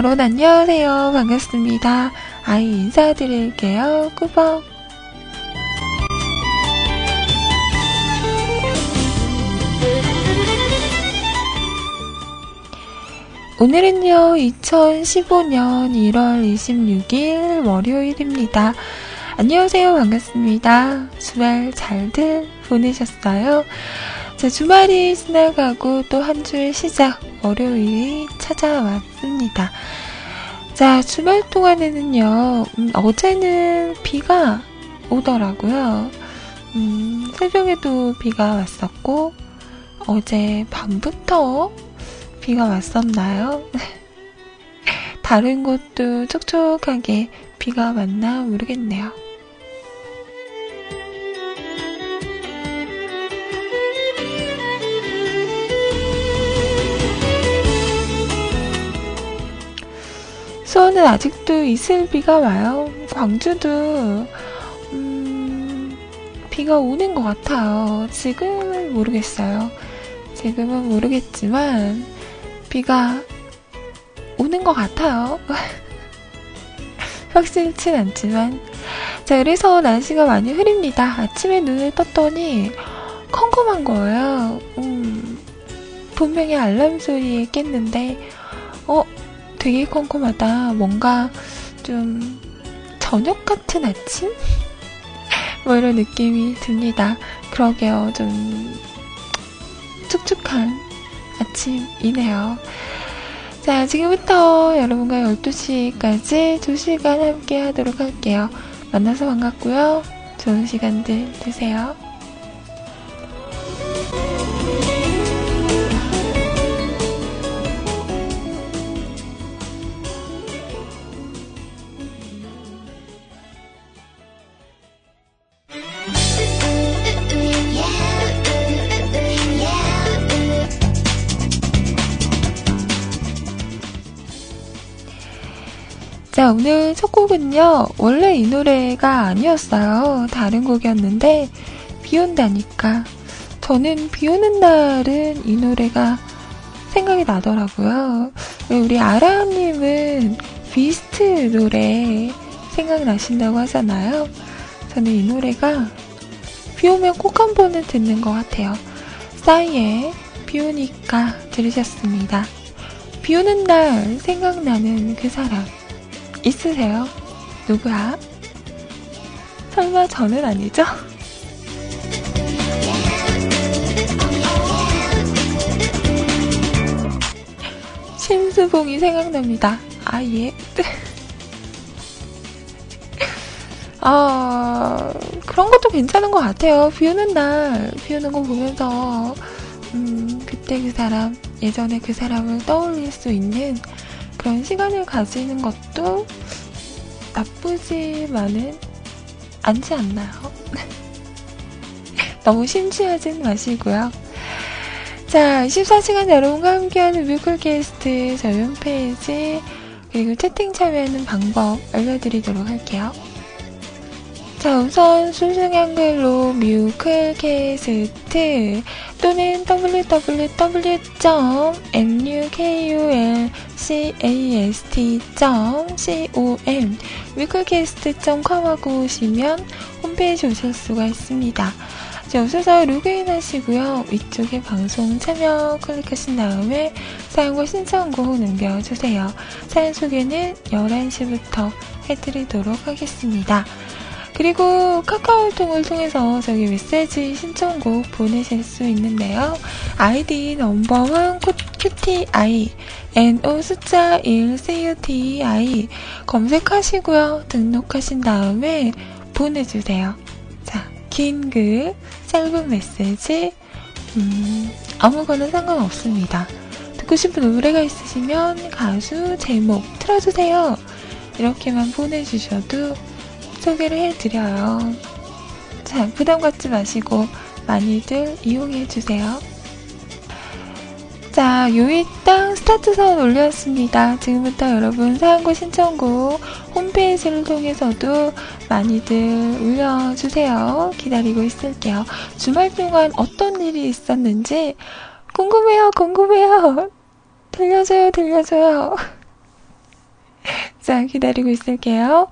짠! 여러분 안녕하세요. 반갑습니다. 아이 인사드릴게요. 꾸벅. 오늘은요, 2015년 1월 26일 월요일입니다. 안녕하세요. 반갑습니다. 주말 잘들 보내셨어요? 자, 주말이 지나가고 또 한 주의 시작, 월요일이 찾아왔습니다. 자, 주말 동안에는요, 음, 어제는 비가 오더라고요. 음, 새벽에도 비가 왔었고, 어제 밤부터 비가 왔었나요? 다른 곳도 촉촉하게 비가 왔나 모르겠네요. 수원은 아직도 이슬비가 와요. 광주도 음, 비가 오는 것 같아요. 지금은 모르겠어요. 지금은 모르겠지만 비가 오는 것 같아요. 확실치 않지만 자 그래서 날씨가 많이 흐립니다. 아침에 눈을 떴더니 컴컴한 거예요. 음, 분명히 알람 소리에 깼는데 어 되게 컴컴하다. 뭔가 좀 저녁 같은 아침? 뭐 이런 느낌이 듭니다. 그러게요. 좀 축축한 아침이네요. 자, 지금부터 여러분과 12시까지 2시간 함께 하도록 할게요. 만나서 반갑고요. 좋은 시간들 되세요. 자, 오늘 첫 곡은요, 원래 이 노래가 아니었어요. 다른 곡이었는데, 비 온다니까. 저는 비 오는 날은 이 노래가 생각이 나더라고요. 우리 아라님은 비스트 노래 생각나신다고 하잖아요. 저는 이 노래가 비 오면 꼭 한 번은 듣는 것 같아요. 싸이의 비 오니까 들으셨습니다. 비 오는 날 생각나는 그 사람. 있으세요? 누구야? 설마 저는 아니죠? 심수봉이 생각납니다. 아, 예. 아, 그런 것도 괜찮은 것 같아요. 비 오는 날, 비 오는 거 보면서, 음, 그때 그 사람, 예전에 그 사람을 떠올릴 수 있는 그런 시간을 가지는 것도 나쁘지만은 않지 않나요? 너무 심취하진 마시고요. 자, 24시간 여러분과 함께하는 뮤클캐스트 저희 홈페이지 그리고 채팅 참여하는 방법 알려드리도록 할게요. 자, 우선 순수한 한글로 뮤클캐스트 또는 www.mukulcast.com 뮤클캐스트.com 하고 오시면 홈페이지 오실 수가 있습니다. 자, 오셔서 로그인 하시고요. 위쪽에 방송 참여 클릭하신 다음에 사용과 신청곡 남겨주세요. 사연 소개는 11시부터 해드리도록 하겠습니다. 그리고 카카오통을 통해서 저기 메시지 신청곡 보내실 수 있는데요. 아이디 넘버원 QTI NO 숫자 1 CUTI 검색하시고요. 등록하신 다음에 보내주세요. 자, 긴 글, 짧은 메시지, 음, 아무거나 상관없습니다. 듣고 싶은 노래가 있으시면 가수 제목 틀어주세요. 이렇게만 보내주셔도 소개를 해드려요. 자, 부담 갖지 마시고 많이들 이용해주세요. 자, 요일당 스타트선 올렸습니다. 지금부터 여러분 사연과 신청곡 홈페이지를 통해서도 많이들 올려주세요. 기다리고 있을게요. 주말 동안 어떤 일이 있었는지 궁금해요, 궁금해요. 들려줘요, 들려줘요. 자, 기다리고 있을게요.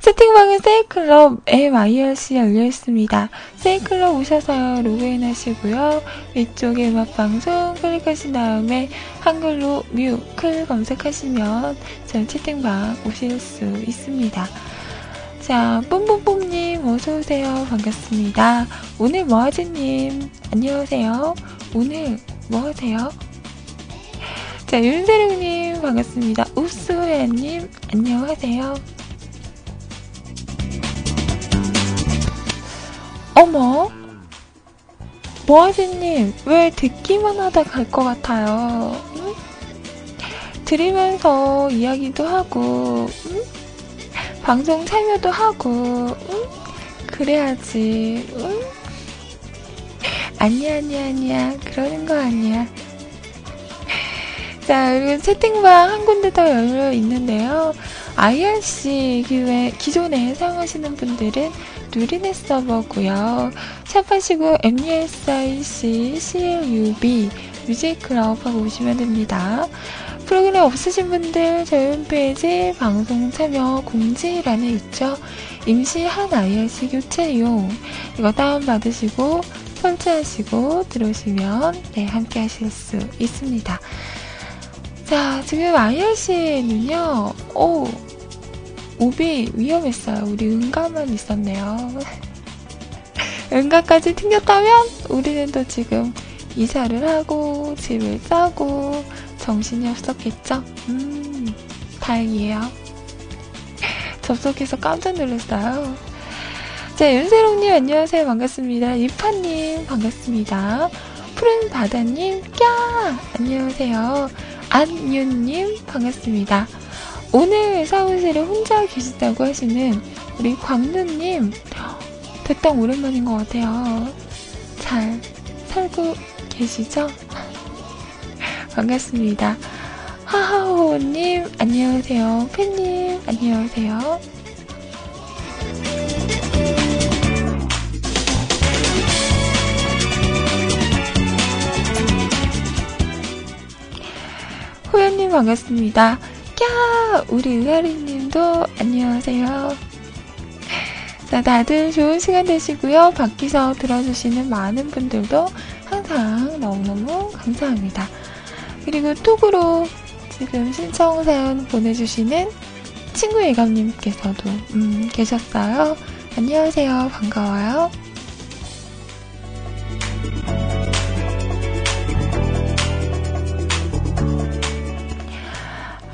채팅방에 세이클럽 MIRC 열려있습니다. 세이클럽 오셔서 로그인 하시고요. 위쪽에 음악방송 클릭하신 다음에 한글로 뮤클 검색하시면 저 채팅방 오실 수 있습니다. 자, 뿜뿜뿜님 어서오세요. 반갑습니다. 오늘 뭐하지님 안녕하세요. 오늘 뭐하세요? 자, 윤세령님 반갑습니다. 우스호야님 안녕하세요. 어머, 뭐하지님 왜 듣기만 하다 갈 것 같아요? 응? 들으면서 이야기도 하고 응? 방송 참여도 하고 응? 그래야지 응? 아니야 아니야 아니야 그러는 거 아니야 자, 그리고 채팅방 한 군데 더 열려 있는데요. IRC 기회, 기존에 사용하시는 분들은 누리넷 서버고요. 샵하시고 MUSIC CLUB 뮤직클럽 하고 오시면 됩니다. 프로그램 없으신 분들 저희 홈페이지 방송 참여 공지란에 있죠. 임시 한 IRC 교체용 이거 다운받으시고 설치하시고 들어오시면 네, 함께 하실 수 있습니다. 자, 지금 IRC는요, 오, 오비 위험했어요. 우리 은가만 있었네요. 은가까지 튕겼다면 우리는 또 지금 이사를 하고 집을 싸고 정신이 없었겠죠? 음, 다행이에요. 접속해서 깜짝 놀랐어요. 자, 윤세롱님 안녕하세요. 반갑습니다. 이파님 반갑습니다. 푸른 바다님, 꺄! 안녕하세요. 안윤님, 반갑습니다. 오늘 사무실에 혼자 계시다고 하시는 우리 광누님, 대땅 오랜만인 것 같아요. 잘 살고 계시죠? 반갑습니다. 하하호님, 안녕하세요. 팬님, 안녕하세요. 반갑습니다. 꺄! 우리 의아리님도 안녕하세요. 자, 다들 좋은 시간 되시고요. 밖에서 들어주시는 많은 분들도 항상 너무너무 감사합니다. 그리고 톡으로 지금 신청 사연 보내주시는 친구 예감님께서도 음, 계셨어요. 안녕하세요. 반가워요.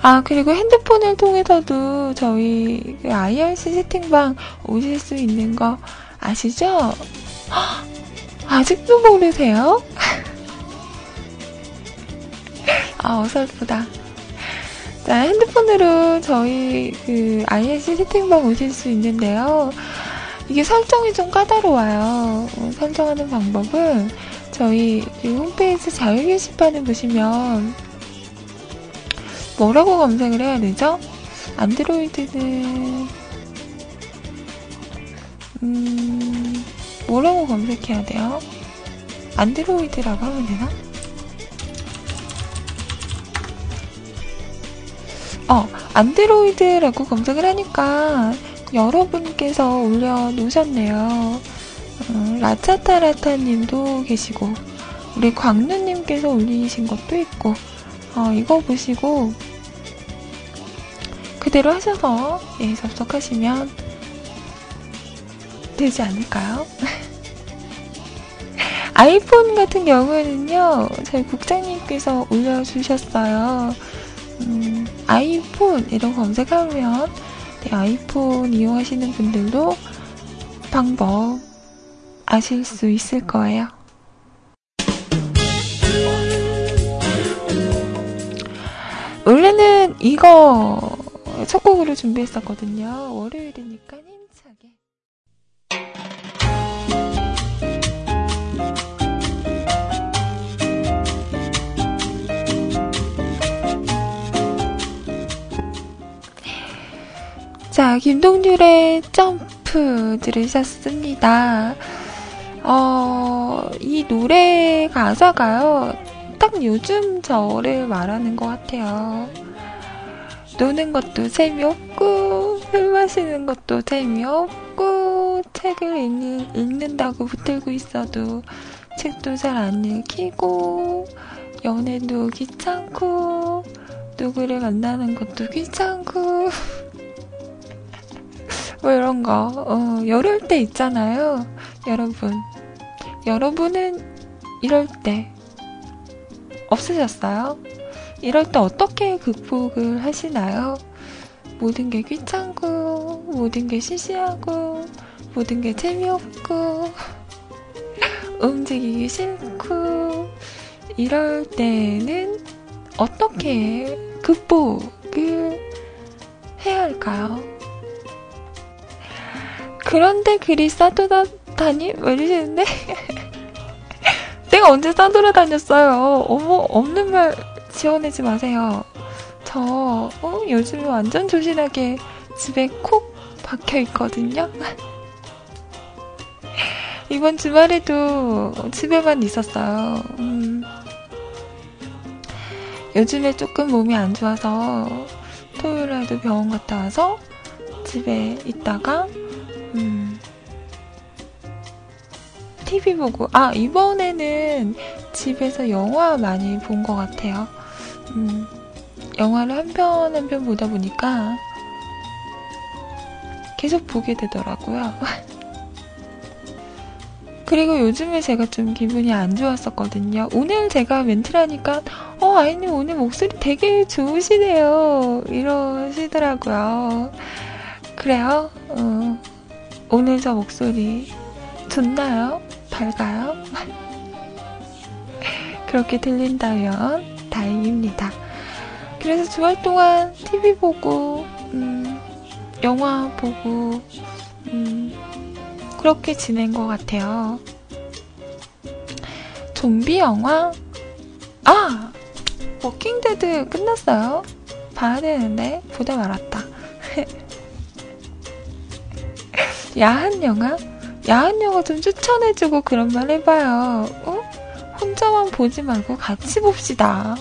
아, 그리고 핸드폰을 통해서도 저희 IRC 세팅방 오실 수 있는 거 아시죠? 아직도 모르세요? 아, 어설프다. 자, 핸드폰으로 저희 그 IRC 세팅방 오실 수 있는데요. 이게 설정이 좀 까다로워요. 어, 설정하는 방법은 저희 그 홈페이지 자유 게시판을 보시면 뭐라고 검색을 해야 되죠? 안드로이드는 음 뭐라고 검색해야 돼요? 안드로이드라고 하면 되나? 어, 안드로이드라고 검색을 하니까 여러분께서 올려놓으셨네요. 어, 라차타라타 님도 계시고, 우리 광누님께서 올리신 것도 있고, 어, 이거 보시고, 그대로 하셔서, 예, 접속하시면 되지 않을까요? 아이폰 같은 경우에는요, 저희 국장님께서 올려주셨어요. 음, 아이폰 이런 검색하면 네, 아이폰 이용하시는 분들도 방법 아실 수 있을 거예요. 원래는 이거 첫 곡으로 준비했었거든요. 월요일이니까 힘차게. 자, 김동률의 점프 들으셨습니다. 어, 이 노래 가사가요, 딱 요즘 저를 말하는 것 같아요. 노는 것도 재미없고, 술 마시는 것도 재미없고, 책을 읽는, 읽는다고 붙들고 있어도 책도 잘 안 읽히고, 연애도 귀찮고, 누구를 만나는 것도 귀찮고, 뭐 이런 거, 어, 이럴 때 있잖아요. 여러분. 여러분은 이럴 때 없으셨어요? 이럴 때 어떻게 극복을 하시나요? 모든 게 귀찮고, 모든 게 시시하고, 모든 게 재미없고, 움직이기 싫고, 이럴 때는 어떻게 극복을 해야 할까요? 그런데 글이 싸돌아다니? 왜 이러시는데? 내가 언제 싸돌아 다녔어요? 어머, 없는 말 지어내지 마세요. 저, 어, 요즘에 완전 조신하게 집에 콕 박혀 있거든요? 이번 주말에도 집에만 있었어요. 음. 요즘에 조금 몸이 안 좋아서 토요일에도 병원 갔다 와서 집에 있다가 음, TV 보고, 아, 이번에는 집에서 영화 많이 본 것 같아요. 음, 영화를 한 편 한 편 보다 보니까 계속 보게 되더라고요. 그리고 요즘에 제가 좀 기분이 안 좋았었거든요. 오늘 제가 멘트를 하니까, 어, 아이님 오늘 목소리 되게 좋으시네요. 이러시더라고요. 그래요? 어, 오늘 저 목소리 좋나요? 밝아요? 그렇게 들린다면 다행입니다. 그래서 주말 동안 TV 보고, 음, 영화 보고, 음, 그렇게 지낸 것 같아요. 좀비 영화? 아! 워킹데드 끝났어요. 봐야 되는데, 보다 말았다. 야한 영화? 야한 영화 좀 추천해주고 그런 말 해봐요. 어? 혼자만 보지 말고 같이 봅시다.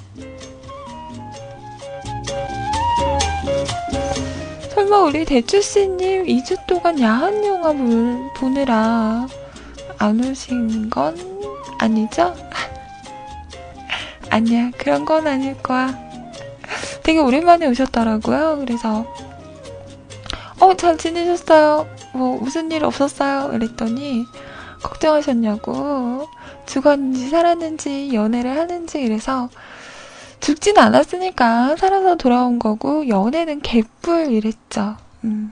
설마 우리 대추씨님 2주 동안 야한 영화 보느라 안 오신 건 아니죠? 아니야, 그런 건 아닐 거야. 되게 오랜만에 오셨더라고요. 그래서, 어, 잘 지내셨어요? 뭐 무슨 일 없었어요? 이랬더니 걱정하셨냐고 죽었는지 살았는지 연애를 하는지 이래서 죽진 않았으니까 살아서 돌아온 거고 연애는 개뿔 이랬죠. 음.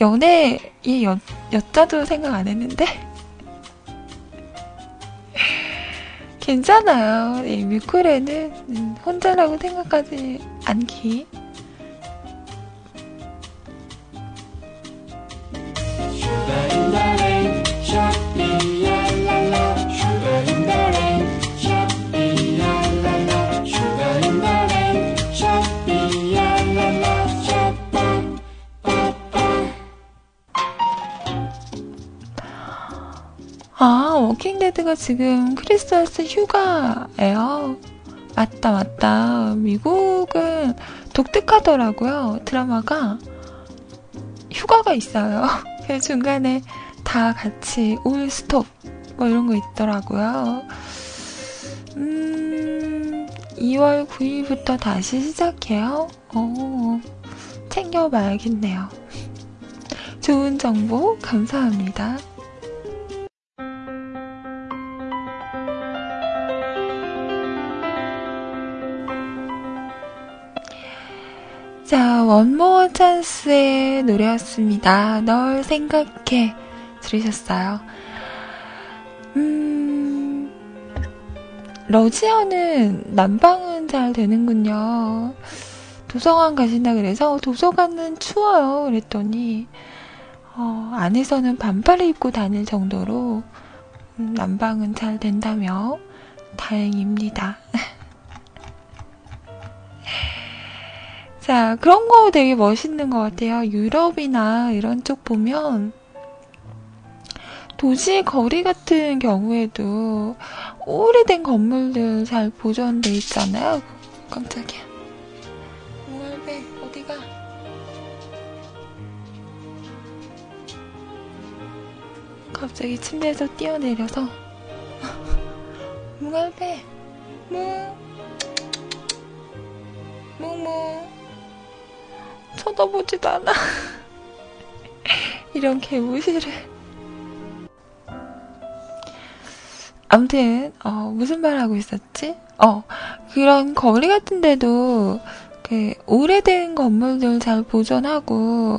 연애의 여, 여자도 생각 안 했는데 괜찮아요. 이 뮤클에는 음, 혼자라고 생각하지 않기. 아, 워킹데드가 지금 크리스마스 휴가예요. 맞다, 맞다. 미국은 독특하더라고요. 드라마가 휴가가 있어요. 그래서 중간에 다 같이 all stop 뭐 이런 거 있더라고요. 음, 2월 9일부터 다시 시작해요. 오, 챙겨봐야겠네요. 좋은 정보 감사합니다. 자, 원모어 찬스의 노래였습니다. 널 생각해. 들으셨어요? 음, 러지어는 난방은 잘 되는군요. 도서관 가신다 그래서 도서관은 추워요. 그랬더니, 어, 안에서는 반팔을 입고 다닐 정도로 음, 난방은 잘 된다며 다행입니다. 자, 그런 거 되게 멋있는 것 같아요. 유럽이나 이런 쪽 보면 도시 거리 같은 경우에도 오래된 건물들 잘 보존돼 있잖아요. 깜짝이야. 오말배 어디가? 갑자기 침대에서 뛰어내려서 뭉알배 뭉 뭉뭉 쳐다보지도 않아 이런 개무시를 아무튼 어, 무슨 말 하고 있었지? 어 그런 거리 같은데도 그 오래된 건물들 잘 보존하고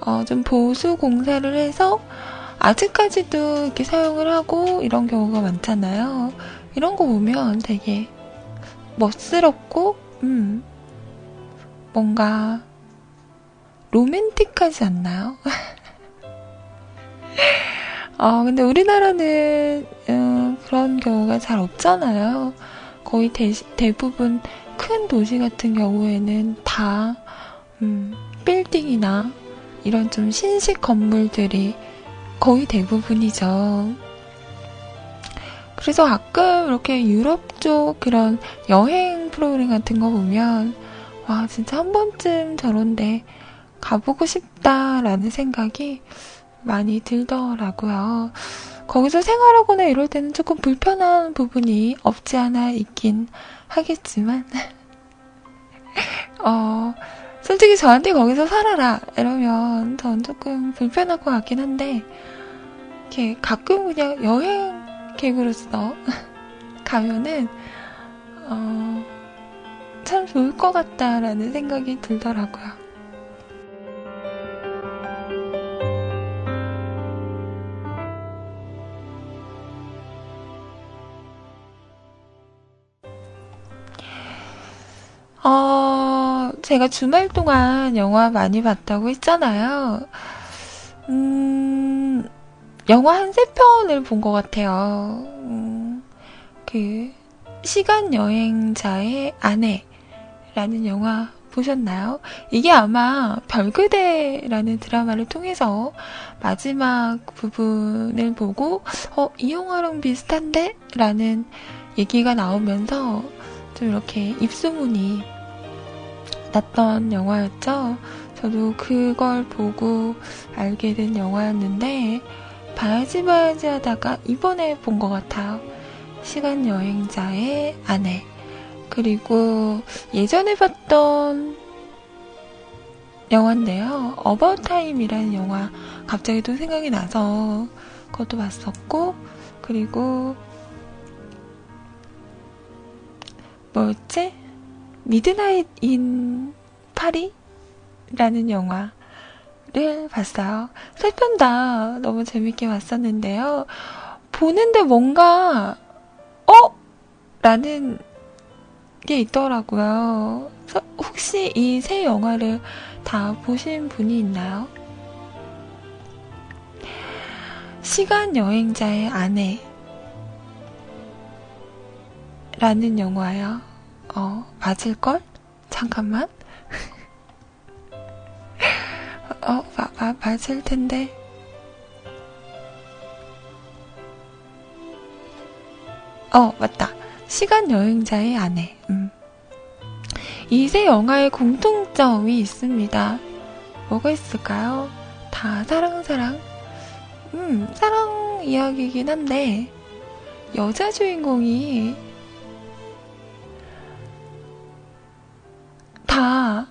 어, 좀 보수 공사를 해서 아직까지도 이렇게 사용을 하고 이런 경우가 많잖아요. 이런 거 보면 되게 멋스럽고, 음, 뭔가 로맨틱하지 않나요? 어, 근데 우리나라는 음, 그런 경우가 잘 없잖아요. 거의 대, 대부분 큰 도시 같은 경우에는 다 음, 빌딩이나 이런 좀 신식 건물들이 거의 대부분이죠. 그래서 가끔 이렇게 유럽 쪽 그런 여행 프로그램 같은 거 보면, 와, 진짜 한 번쯤 저런데 가보고 싶다라는 생각이 많이 들더라고요. 거기서 생활하거나 이럴 때는 조금 불편한 부분이 없지 않아 있긴 하겠지만, 어, 솔직히 저한테 거기서 살아라 이러면 전 조금 불편할 것 같긴 한데 이렇게 가끔 그냥 여행객으로서 가면은 어, 참 좋을 것 같다라는 생각이 들더라고요. 제가 주말 동안 영화 많이 봤다고 했잖아요. 음, 영화 한 세 편을 본 것 같아요. 음, 그, 시간 여행자의 아내라는 영화 보셨나요? 이게 아마 별그대라는 드라마를 통해서 마지막 부분을 보고, 어, 이 영화랑 비슷한데? 라는 얘기가 나오면서 좀 이렇게 입소문이 났던 영화였죠. 저도 그걸 보고 알게 된 영화였는데, 봐야지 봐야지 하다가 이번에 본 것 같아요. 시간 여행자의 아내. 그리고 예전에 봤던 영화인데요. 어바웃 타임이라는 영화 갑자기 또 생각이 나서 그것도 봤었고, 그리고 뭐였지? 미드나잇 인 파리라는 영화를 봤어요. 세편 다 너무 재밌게 봤었는데요. 보는데 뭔가 어? 라는 게 있더라고요. 혹시 이 세 영화를 다 보신 분이 있나요? 시간 여행자의 아내 라는 영화요. 어, 맞을걸? 잠깐만. 어, 마, 마, 맞을 텐데. 어, 맞다. 시간 여행자의 아내. 음. 이세 영화의 공통점이 있습니다. 뭐가 있을까요? 다 사랑, 사랑. 음, 사랑 이야기이긴 한데, 여자 주인공이 다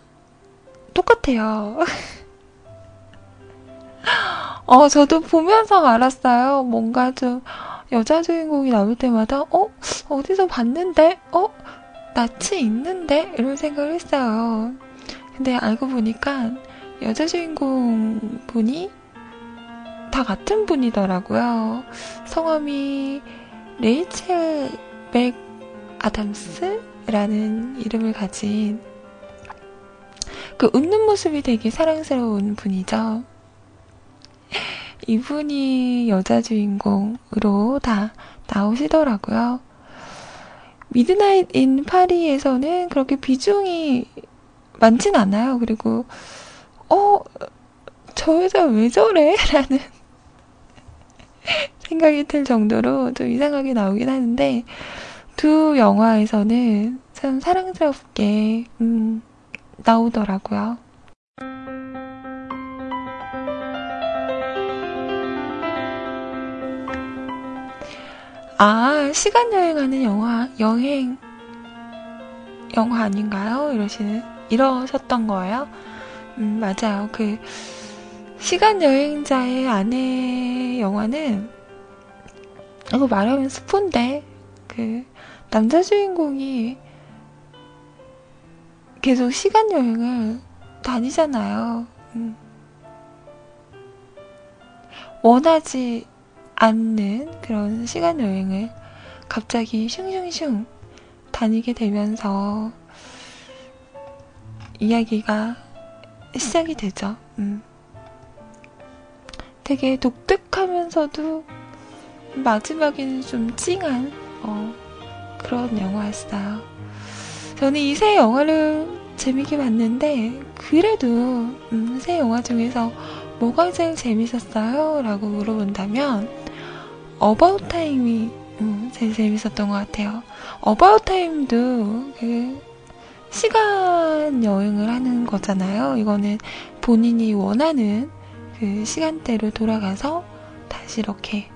똑같아요. 어, 저도 보면서 알았어요. 뭔가 좀 여자 주인공이 나올 때마다 어? 어디서 봤는데? 어? 낯이 있는데? 이런 생각을 했어요. 근데 알고 보니까 여자 주인공 분이 다 같은 분이더라고요. 성함이 레이첼 맥 아담스라는 이름을 가진 그 웃는 모습이 되게 사랑스러운 분이죠. 이분이 여자 주인공으로 다 나오시더라고요. 미드나잇 인 파리에서는 그렇게 비중이 많진 않아요. 그리고, 어, 저 여자 왜 저래? 라는 생각이 들 정도로 좀 이상하게 나오긴 하는데, 두 영화에서는 참 사랑스럽게, 음, 나오더라고요. 아, 시간 여행하는 영화, 여행, 영화 아닌가요? 이러시는, 이러셨던 거예요? 음, 맞아요. 그, 시간 여행자의 아내 영화는, 이거 말하면 스폰데, 그, 남자 주인공이 계속 시간 여행을 다니잖아요. 음. 원하지 않는 그런 시간 여행을 갑자기 슝슝슝 다니게 되면서 이야기가 시작이 되죠. 음. 되게 독특하면서도 마지막에는 좀 찡한 어, 그런 영화였어요. 저는 이새 영화를 재밌게 봤는데 그래도 음, 새 영화 중에서 뭐가 제일 재밌었어요? 라고 물어본다면 어바웃 타임이 음, 제일 재밌었던 것 같아요. 어바웃 타임도 그 시간 여행을 하는 거잖아요. 이거는 본인이 원하는 그 시간대로 돌아가서 다시 이렇게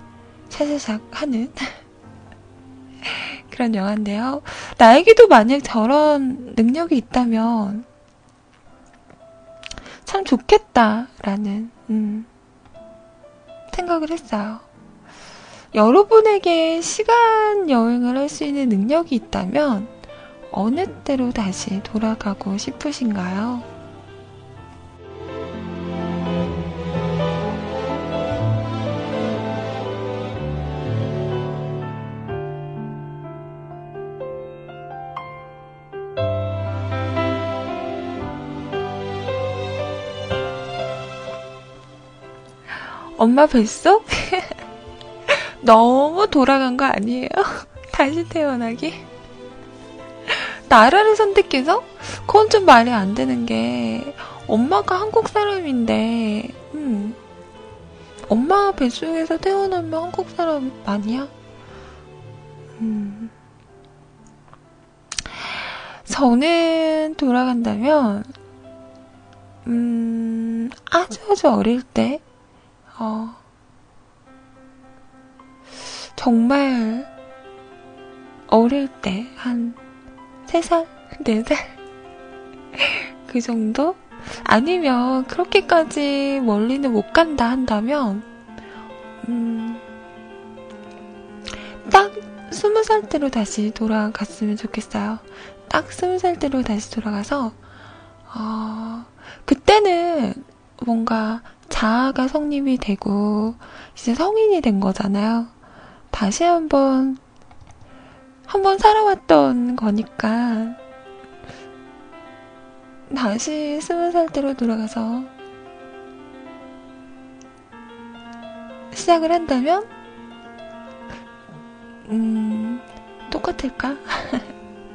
샤샤샥 하는 그런 영화인데요. 나에게도 만약 저런 능력이 있다면 참 좋겠다라는 음, 생각을 했어요. 여러분에게 시간 여행을 할 수 있는 능력이 있다면 어느 때로 다시 돌아가고 싶으신가요? 엄마 뱃속? 너무 돌아간 거 아니에요? 다시 태어나기? 나라를 선택해서? 그건 좀 말이 안 되는 게, 엄마가 한국 사람인데, 음, 엄마 뱃속에서 태어나면 한국 사람 아니야? 음. 저는 돌아간다면, 음, 아주 아주 어릴 때, 어, 정말 어릴 때, 한 3살? 4살? 그 정도? 아니면 그렇게까지 멀리는 못 간다 한다면, 음, 딱 20살 때로 다시 돌아갔으면 좋겠어요. 딱 20살 때로 다시 돌아가서, 어, 그때는 뭔가 자아가 성립이 되고 이제 성인이 된 거잖아요. 다시 한번 한번 살아왔던 거니까 다시 스무 살 때로 돌아가서 시작을 한다면 음 똑같을까?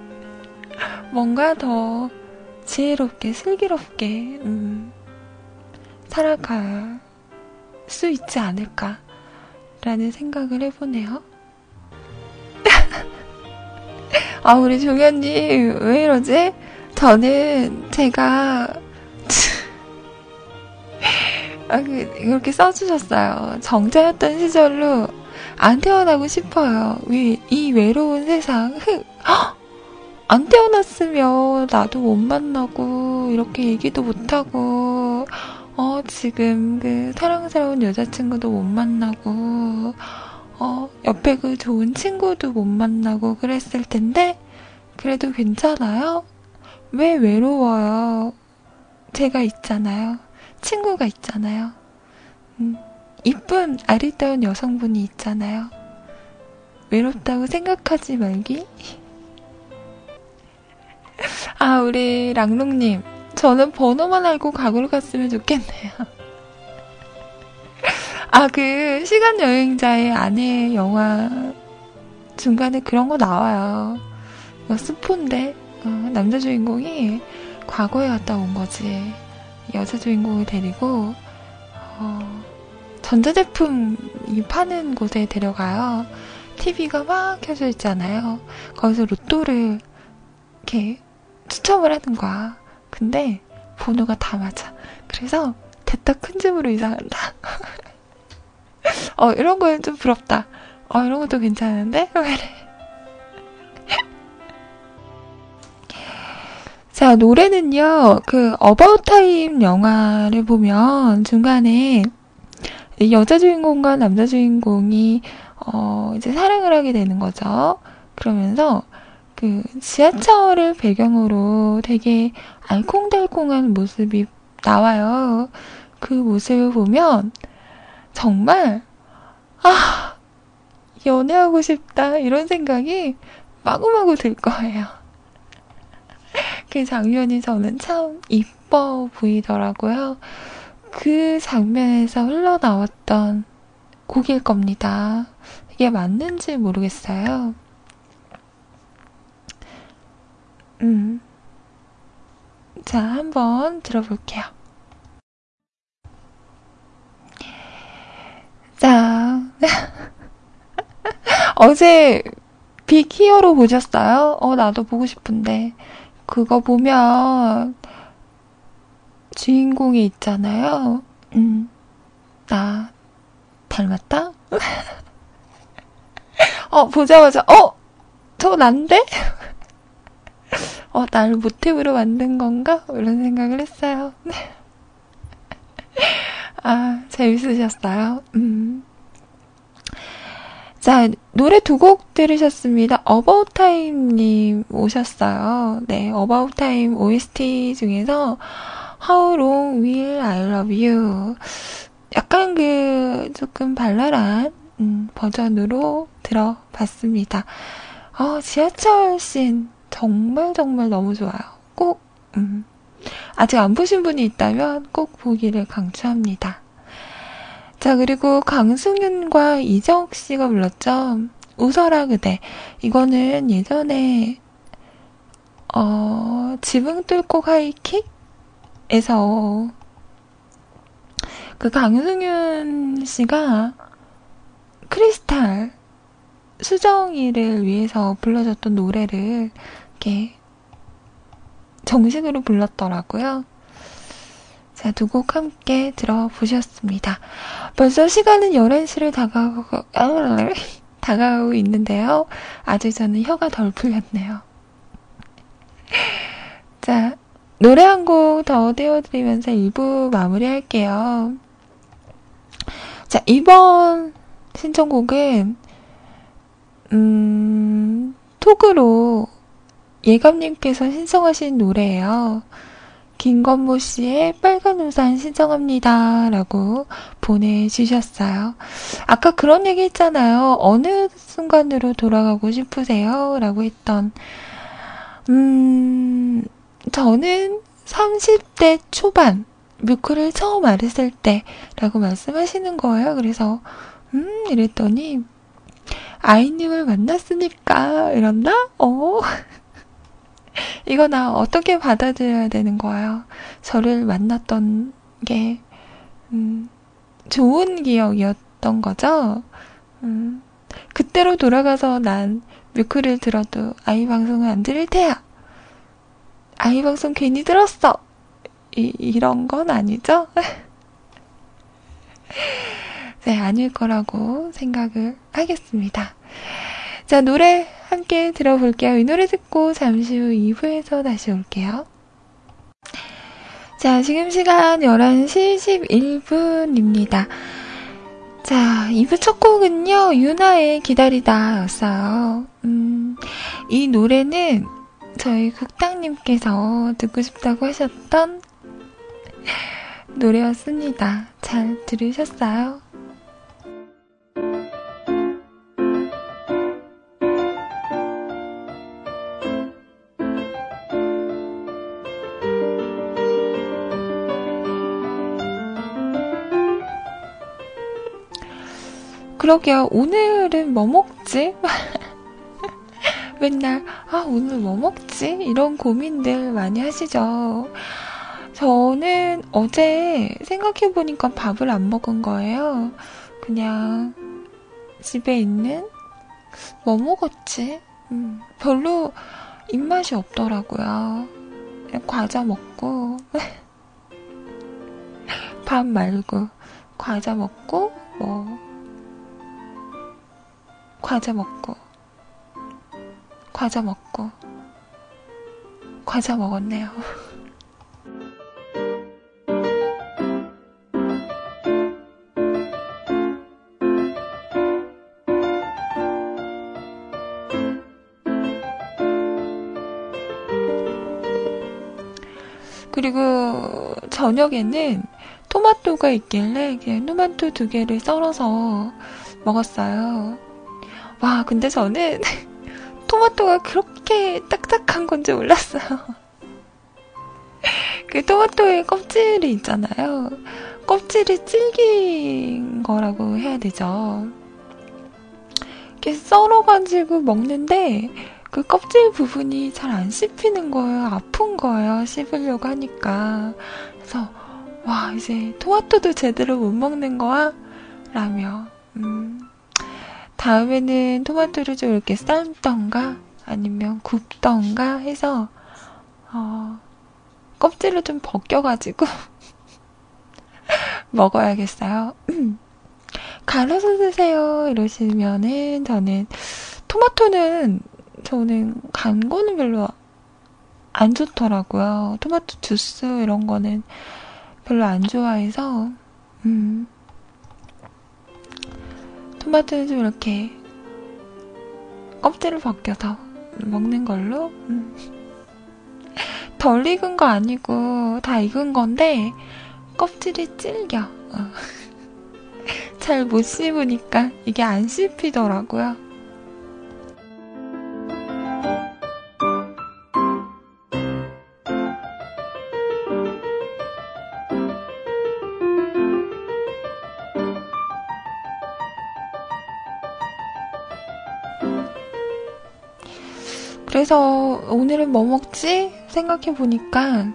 뭔가 더 지혜롭게 슬기롭게 음, 살아갈 수 있지 않을까라는 생각을 해보네요. 아, 우리 종현님, 왜 이러지? 저는 제가, 아, 그, 이렇게 써주셨어요. 정자였던 시절로 안 태어나고 싶어요. 왜, 이 외로운 세상, 흑, 안 태어났으면 나도 못 만나고, 이렇게 얘기도 못하고, 어, 지금 그 사랑스러운 여자친구도 못 만나고, 어, 옆에 그 좋은 친구도 못 만나고 그랬을 텐데, 그래도 괜찮아요? 왜 외로워요? 제가 있잖아요. 친구가 있잖아요. 음, 이쁜 아리따운 여성분이 있잖아요. 외롭다고 생각하지 말기? 아, 우리 랑롱님. 저는 번호만 알고 과거를 갔으면 좋겠네요. 아, 그, 시간 여행자의 아내 영화 중간에 그런 거 나와요. 뭐 스폰데, 어, 남자 주인공이 과거에 갔다 온 거지. 여자 주인공을 데리고, 어, 전자제품이 파는 곳에 데려가요. TV가 막 켜져 있잖아요. 거기서 로또를 이렇게 추첨을 하는 거야. 근데 번호가 다 맞아. 그래서 대타 큰 집으로 이사한다. 어, 이런 거는 좀 부럽다. 어, 이런 것도 괜찮은데? 자, 노래는요, 그, 어바웃 타임 영화를 보면 중간에 여자 주인공과 남자 주인공이, 어, 이제 사랑을 하게 되는 거죠. 그러면서 그 지하철을 배경으로 되게 알콩달콩한 모습이 나와요. 그 모습을 보면 정말, 아, 연애하고 싶다, 이런 생각이 마구마구 들 거예요. 그 장면이 저는 참 이뻐 보이더라고요. 그 장면에서 흘러나왔던 곡일 겁니다. 이게 맞는지 모르겠어요. 음. 자, 한번 들어볼게요. 자, 어제 빅 히어로 보셨어요? 어, 나도 보고 싶은데. 그거 보면 주인공이 있잖아요. 음, 나 닮았다? 어, 보자마자, 어! 저 난데? 어, 날 모티브로 만든 건가? 이런 생각을 했어요. 아, 재밌으셨어요? 음. 자, 노래 두 곡 들으셨습니다. Time님 오셨어요. 네, Time OST 중에서 How Long Will I Love You. 약간 그, 조금 발랄한, 음, 버전으로 들어봤습니다. 어, 지하철 씬 정말 정말 너무 좋아요. 꼭, 음, 아직 안 보신 분이 있다면 꼭 보기를 강추합니다. 자, 그리고 강승윤과 이정욱 씨가 불렀죠. 웃어라 그대. 이거는 예전에 어, 지붕 뚫고 하이킥에서 그 강승윤 씨가 크리스탈 수정이를 위해서 불러줬던 노래를 이렇게 정식으로 불렀더라고요. 자, 두 곡 함께 들어보셨습니다. 벌써 시간은 11시를 다가가고, 다가가고 있는데요. 아직 저는 혀가 덜 풀렸네요. 자, 노래 한 곡 더 띄워드리면서 1부 마무리할게요. 자, 이번 신청곡은, 음, 톡으로 예감님께서 신청하신 노래예요. 김건모 씨의 빨간 우산 신청합니다. 라고 보내주셨어요. 아까 그런 얘기 했잖아요. 어느 순간으로 돌아가고 싶으세요? 라고 했던, 음, 저는 30대 초반, 뮤크를 처음 알았을 때, 라고 말씀하시는 거예요. 그래서, 음, 이랬더니, 아이님을 만났으니까, 이런다? 어. 이거 나 어떻게 받아들여야 되는 거예요? 저를 만났던 게, 음, 좋은 기억이었던 거죠? 음, 그때로 돌아가서 난 뮤크를 들어도 아이 방송을 안 들을 테야. 아이 방송 괜히 들었어. 이, 이런 건 아니죠? 네, 아닐 거라고 생각을 하겠습니다. 자, 노래 함께 들어볼게요. 이 노래 듣고 잠시 후 2부에서 다시 올게요. 자, 지금 시간 11시 11분입니다. 자, 2부 첫 곡은요, 유나의 기다리다 였어요. 음, 이 노래는 저희 국장님께서 듣고 싶다고 하셨던 노래였습니다. 잘 들으셨어요? 그러게요. 오늘은 뭐 먹지? 맨날, 아, 오늘 뭐 먹지? 이런 고민들 많이 하시죠. 저는 어제 생각해보니까 밥을 안 먹은 거예요. 그냥 집에 있는 뭐 먹었지? 음, 별로 입맛이 없더라고요. 과자 먹고, 밥 말고, 과자 먹고, 뭐, 과자 먹고, 과자 먹고, 과자 먹었네요. 그리고 저녁에는 토마토가 있길래 토마토 두 개를 썰어서 먹었어요. 와, 근데 저는 토마토가 그렇게 딱딱한 건지 몰랐어요. 그 토마토의 껍질이 있잖아요. 껍질이 질긴 거라고 해야 되죠. 이렇게 썰어가지고 먹는데 그 껍질 부분이 잘 안 씹히는 거예요. 아픈 거예요. 씹으려고 하니까. 그래서, 와, 이제 토마토도 제대로 못 먹는 거야? 라며, 음, 다음에는 토마토를 좀 이렇게 삶던가, 아니면 굽던가 해서, 어, 껍질을 좀 벗겨가지고, 먹어야겠어요. 갈아서 드세요. 이러시면은, 저는, 토마토는 저는 간 거는 별로 안 좋더라고요. 토마토 주스 이런 거는 별로 안 좋아해서, 음. 토마토는 좀 이렇게 껍질을 벗겨서 먹는 걸로, 음. 덜 익은 거 아니고 다 익은 건데, 껍질이 질겨. 어. 잘못 씹으니까 이게 안 씹히더라고요. 그래서 오늘은 뭐 먹지? 생각해 보니까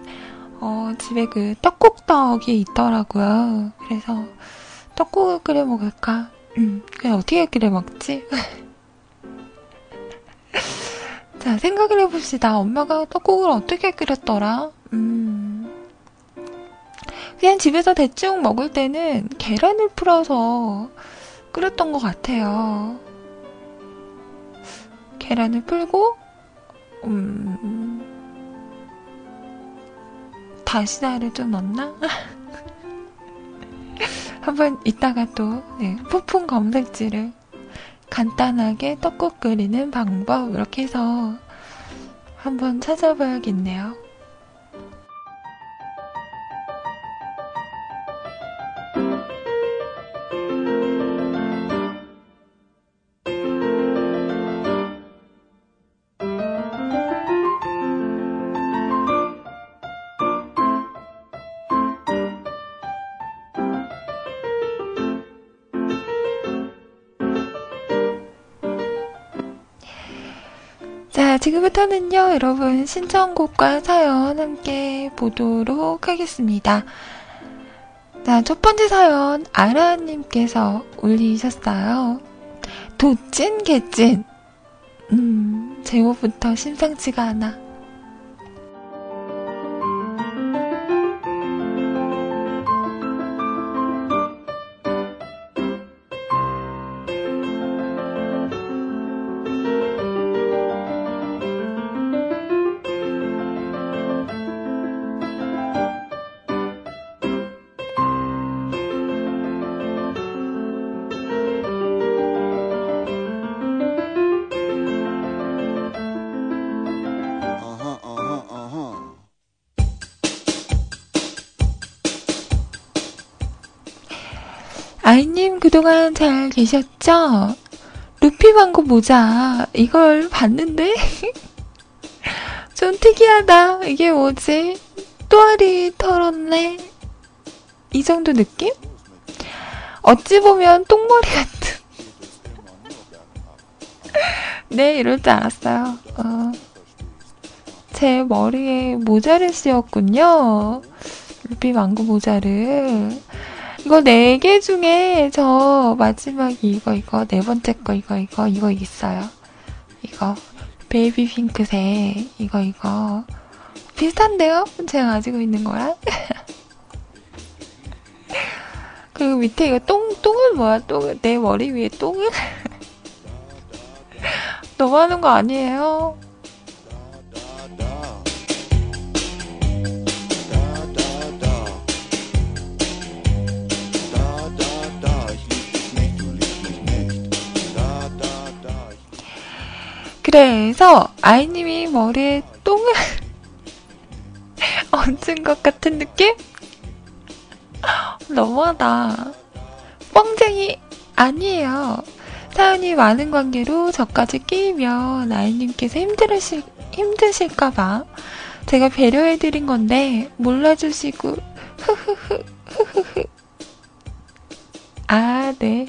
어, 집에 그 떡국떡이 있더라고요. 그래서 떡국을 끓여 먹을까? 음, 그냥 어떻게 끓여 먹지? 자, 생각을 해봅시다. 엄마가 떡국을 어떻게 끓였더라? 음. 그냥 집에서 대충 먹을 때는 계란을 풀어서 끓였던 것 같아요. 계란을 풀고 음, 다시다를 좀 넣나? 한번 이따가 또 네, 폭풍 검색지를 간단하게 떡국 끓이는 방법 이렇게 해서 한번 찾아봐야겠네요. 지금부터는요, 여러분 신청곡과 사연 함께 보도록 하겠습니다. 자, 첫 번째 사연, 아라님께서 올리셨어요. 도찐, 개찐. 음, 제목부터 심상치가 않아. 아이님 그동안 잘 계셨죠? 루피 광고 모자 이걸 봤는데 좀 특이하다. 이게 뭐지? 또아리 털었네. 이 정도 느낌? 어찌 보면 똥머리 같은. 네, 이럴 줄 알았어요. 어. 제 머리에 모자를 씌웠군요. 루피 망고 모자를. 이거 네 개 중에 저 마지막 이거 이거 네 번째 거 이거 이거 이거 있어요. 이거 베이비 핑크색 이거 이거 비슷한데요? 제가 가지고 있는 거랑 그리고 밑에 이거 똥 똥은 뭐야? 똥 내 머리 위에 똥을 너무 하는 거 아니에요? 그래서 아이님이 머리에 똥을 얹은 것 같은 느낌? 너무하다. 뻥쟁이 아니에요. 사연이 많은 관계로 저까지 끼면 아이님께서 힘들으실, 힘드실까봐 제가 배려해드린 건데 몰라주시고 흐흐흐 흐흐흐 아, 네.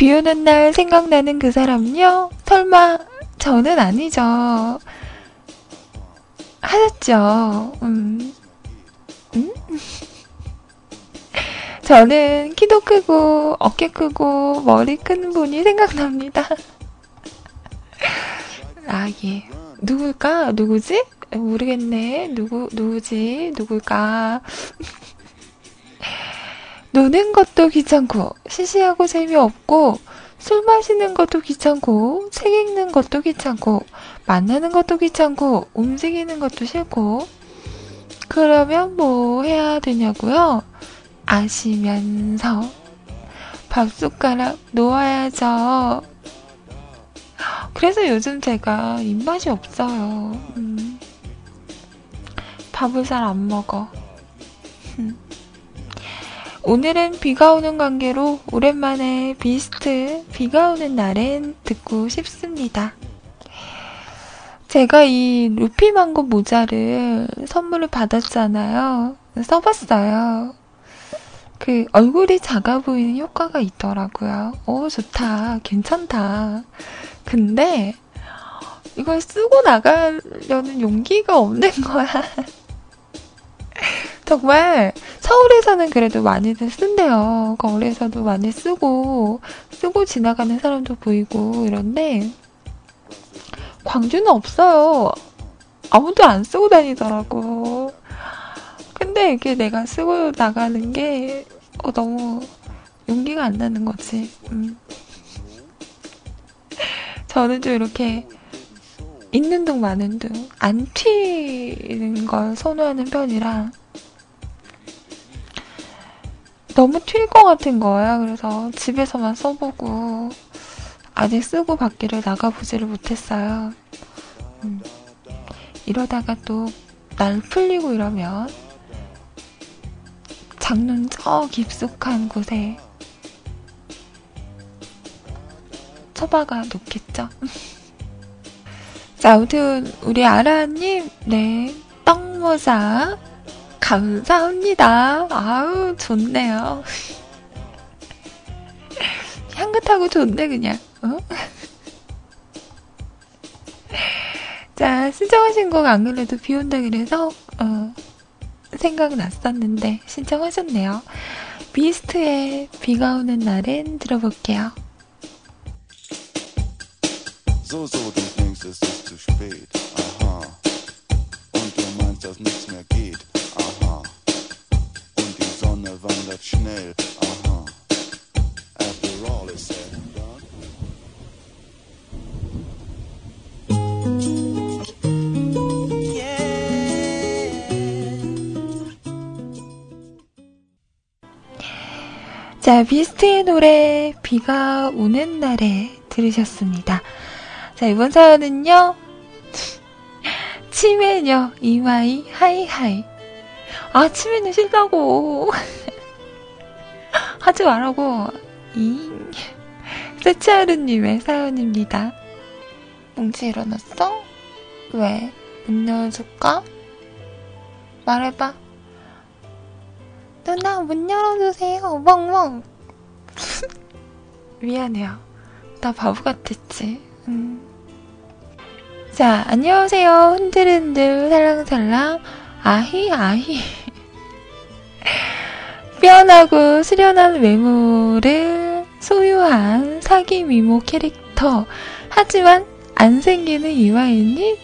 비 오는 날 생각나는 그 사람요? 설마 저는 아니죠. 하셨죠. 음. 음? 저는 키도 크고 어깨 크고 머리 큰 분이 생각납니다. 아, 예. 누굴까? 누구지? 모르겠네. 누구, 누구지? 누굴까? 노는 것도 귀찮고, 시시하고 재미없고, 술 마시는 것도 귀찮고, 책 읽는 것도 귀찮고, 만나는 것도 귀찮고, 움직이는 것도 싫고, 그러면 뭐 해야 되냐고요? 아시면서 밥 숟가락 놓아야죠. 그래서 요즘 제가 입맛이 없어요. 음. 밥을 잘 안 먹어. 오늘은 비가 오는 관계로 오랜만에 비스트 비가 오는 날엔 듣고 싶습니다. 제가 이 루피망고 모자를 선물을 받았잖아요. 써봤어요. 그 얼굴이 작아 보이는 효과가 있더라고요. 오, 좋다. 괜찮다. 근데 이걸 쓰고 나가려는 용기가 없는 거야. 정말 서울에서는 그래도 많이들 쓴대요. 거리에서도 많이 쓰고 쓰고 지나가는 사람도 보이고 이런데 광주는 없어요. 아무도 안 쓰고 다니더라고. 근데 이게 내가 쓰고 나가는 게 어, 너무 용기가 안 나는 거지. 음. 저는 좀 이렇게 있는 둥 마는 둥 안 튀는 걸 선호하는 편이라 너무 튈 것 같은 거예요. 그래서 집에서만 써보고 아직 쓰고 밖에를 나가보지를 못했어요. 음. 이러다가 또 날 풀리고 이러면 장눈 저 깊숙한 곳에 처박아 놓겠죠. 자, 아무튼 우리 아라님, 네, 떡모자 감사합니다. 아우, 좋네요. 향긋하고 좋네, 그냥. 어? 자, 신청하신 곡 안 그래도 비 온다 그래서, 어, 생각났었는데, 신청하셨네요. 비스트의 비가 오는 날엔 들어볼게요. So, nichts mehr wandert schnell. Aha. After all is said and done. 자, 비스트의 노래, 비가 오는 날에 들으셨습니다. 자, 이번 사연은요, 치매녀, 이마이, 하이하이. 아, 치매는 싫다고. 하지 말라고. 이 세치하루님의 사연입니다. 뭉치 일어났어? 왜? 문 열어줄까? 말해봐. 누나, 문 열어주세요. 멍멍. 미안해요. 나 바보 같았지. 음. 자, 안녕하세요. 흔들흔들 살랑살랑. 아히, 아히. 빼어나고 수련한 외모를 소유한 사기 미모 캐릭터. 하지만 안 생기는 이화인이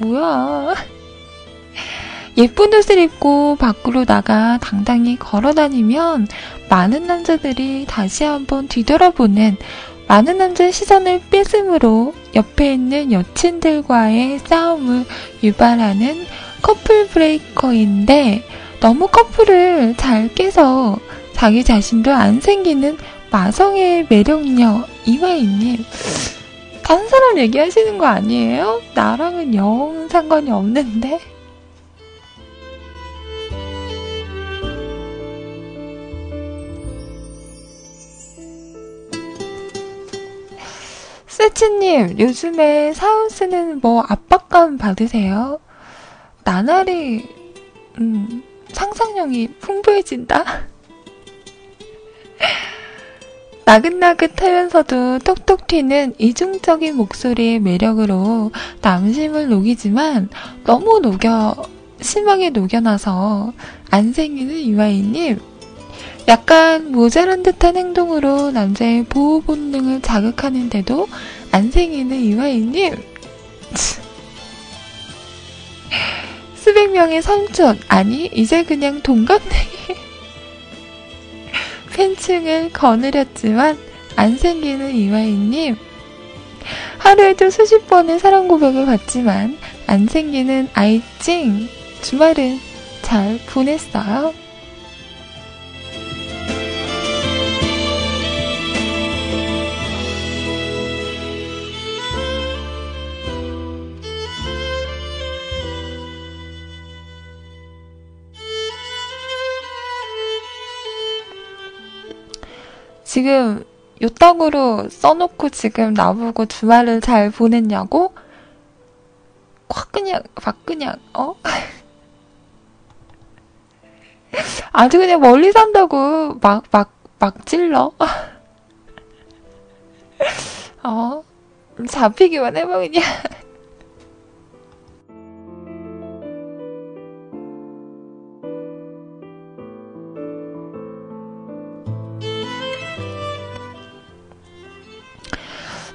뭐야? 예쁜 옷을 입고 밖으로 나가 당당히 걸어 다니면 많은 남자들이 다시 한번 뒤돌아보는 많은 남자의 시선을 뺏음으로 옆에 있는 여친들과의 싸움을 유발하는 커플 브레이커인데 너무 커플을 잘 깨서 자기 자신도 안 생기는 마성의 매력녀 이화이님 다른 사람 얘기하시는 거 아니에요? 나랑은 영 상관이 없는데 세치님, 요즘에 사우스는 뭐 압박감 받으세요? 나날이, 음, 상상력이 풍부해진다? 나긋나긋하면서도 톡톡 튀는 이중적인 목소리의 매력으로 남심을 녹이지만 너무 녹여, 심하게 녹여놔서 안 생기는 이화이님, 약간 모자란 듯한 행동으로 남자의 보호 본능을 자극하는데도 안 생기는 이화이님. 수백 명의 삼촌, 아니, 이제 그냥 동갑내기. 팬층을 거느렸지만 안 생기는 이화이님. 하루에도 수십 번의 사랑 고백을 받지만 안 생기는 아이찡. 주말은 잘 보냈어요. 지금 요땅으로 써놓고 지금 나보고 주말을 잘 보냈냐고? 확 그냥, 막 그냥, 어? 아주 그냥 멀리 산다고 막, 막, 막 찔러. 어? 잡히기만 해봐, 그냥.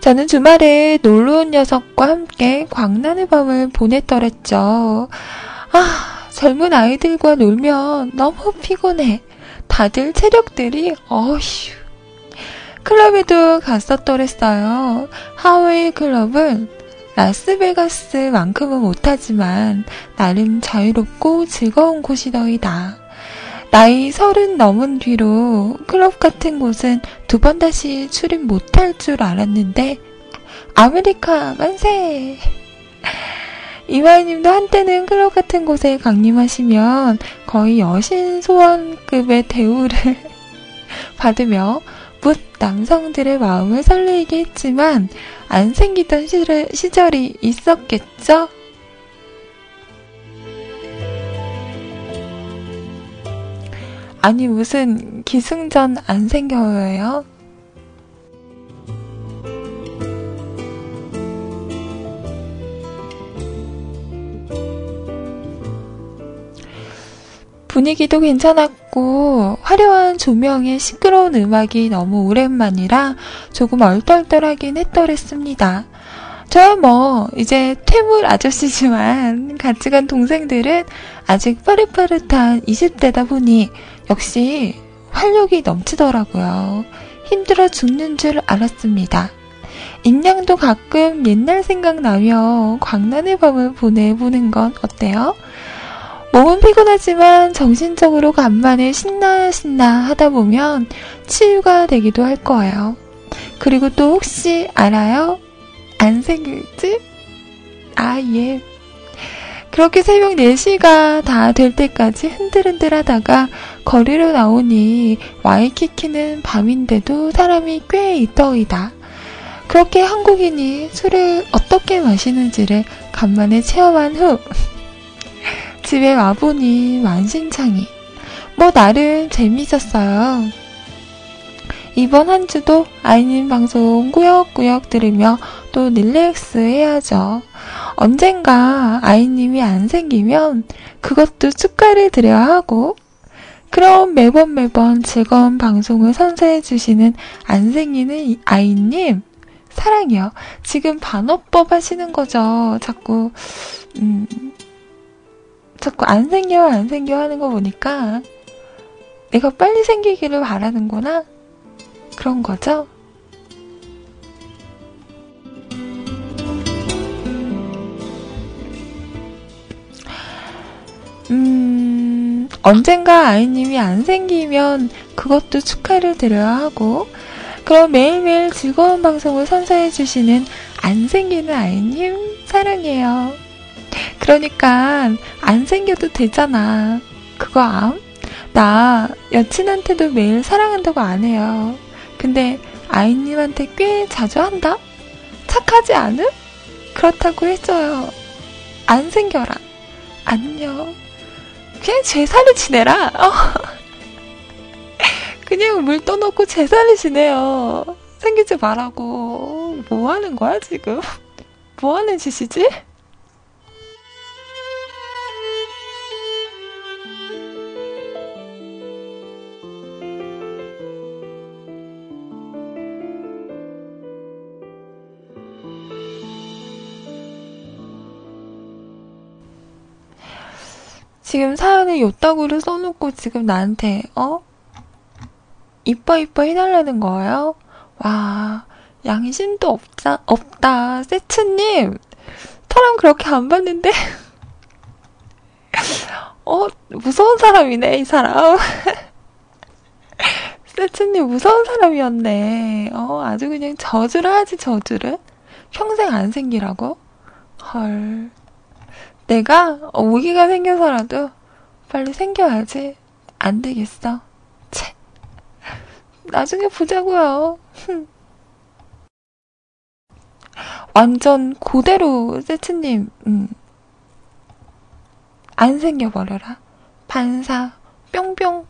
저는 주말에 놀러 온 녀석과 함께 광란의 밤을 보냈더랬죠. 아, 젊은 아이들과 놀면 너무 피곤해. 다들 체력들이 어휴. 클럽에도 갔었더랬어요. 하와이 클럽은 라스베가스만큼은 못하지만 나름 자유롭고 즐거운 곳이더이다. 나이 서른 넘은 뒤로 클럽 같은 곳은 두 번 다시 출입 못할 줄 알았는데 아메리카 만세! 이마희님도 한때는 클럽 같은 곳에 강림하시면 거의 여신 소환급의 대우를 받으며 뭇 남성들의 마음을 설레게 했지만 안 생기던 시절이 있었겠죠? 아니, 무슨 기승전 안 생겨요? 분위기도 괜찮았고 화려한 조명에 시끄러운 음악이 너무 오랜만이라 조금 얼떨떨하긴 했더랬습니다. 저야 뭐 이제 퇴물 아저씨지만 같이 간 동생들은 아직 빠릇빠릇한 20대다 보니 역시 활력이 넘치더라고요. 힘들어 죽는 줄 알았습니다. 인양도 가끔 옛날 생각 나며 광란의 밤을 보내보는 건 어때요? 몸은 피곤하지만 정신적으로 간만에 신나 신나 하다 보면 치유가 되기도 할 거예요. 그리고 또 혹시 알아요? 안 생길지? 아, 예. 그렇게 새벽 4시가 다 될 때까지 흔들흔들 하다가 거리로 나오니 와이키키는 밤인데도 사람이 꽤 있더이다. 그렇게 한국인이 술을 어떻게 마시는지를 간만에 체험한 후 집에 와보니 만신창이 뭐 나름 재밌었어요. 이번 한 주도 아이님 방송 꾸역꾸역 들으며 또 릴렉스 해야죠. 언젠가 아이님이 안 생기면 그것도 축가를 드려야 하고 그럼 매번 매번 즐거운 방송을 선사해주시는 안 생기는 아이님 사랑해요. 지금 반어법 하시는 거죠. 자꾸 음, 자꾸 안 생겨, 안 생겨 하는 거 보니까 내가 빨리 생기기를 바라는구나. 그런 거죠? 언젠가 아이님이 안 생기면 그것도 축하를 드려야 하고, 그럼 매일매일 즐거운 방송을 선사해주시는 안 생기는 아이님 사랑해요. 그러니까 안 생겨도 되잖아. 그거 암? 나 여친한테도 매일 사랑한다고 안 해요. 근데 아이님한테 꽤 자주 한다? 착하지 않음? 그렇다고 했어요. 안 생겨라. 안녕. 그냥 제살을 지내라. 어. 그냥 물 떠놓고 제살을 지내요. 생기지 말라고. 뭐 하는 거야, 지금? 뭐 하는 짓이지? 지금 사연을 요따구를 써놓고 지금 나한테, 어? 이뻐 이뻐 해달라는 거예요? 와, 양심도 없다, 없다. 세츠님, 사람 그렇게 안 봤는데? 어, 무서운 사람이네, 이 사람. 세츠님 무서운 사람이었네. 어, 아주 그냥 저주를 하지, 저주를. 평생 안 생기라고? 헐. 내가 오기가 생겨서라도 빨리 생겨야지. 안 되겠어. 채. 나중에 보자고요. 완전 고대로 세츠님, 음. 안 생겨버려라. 반사, 뿅뿅.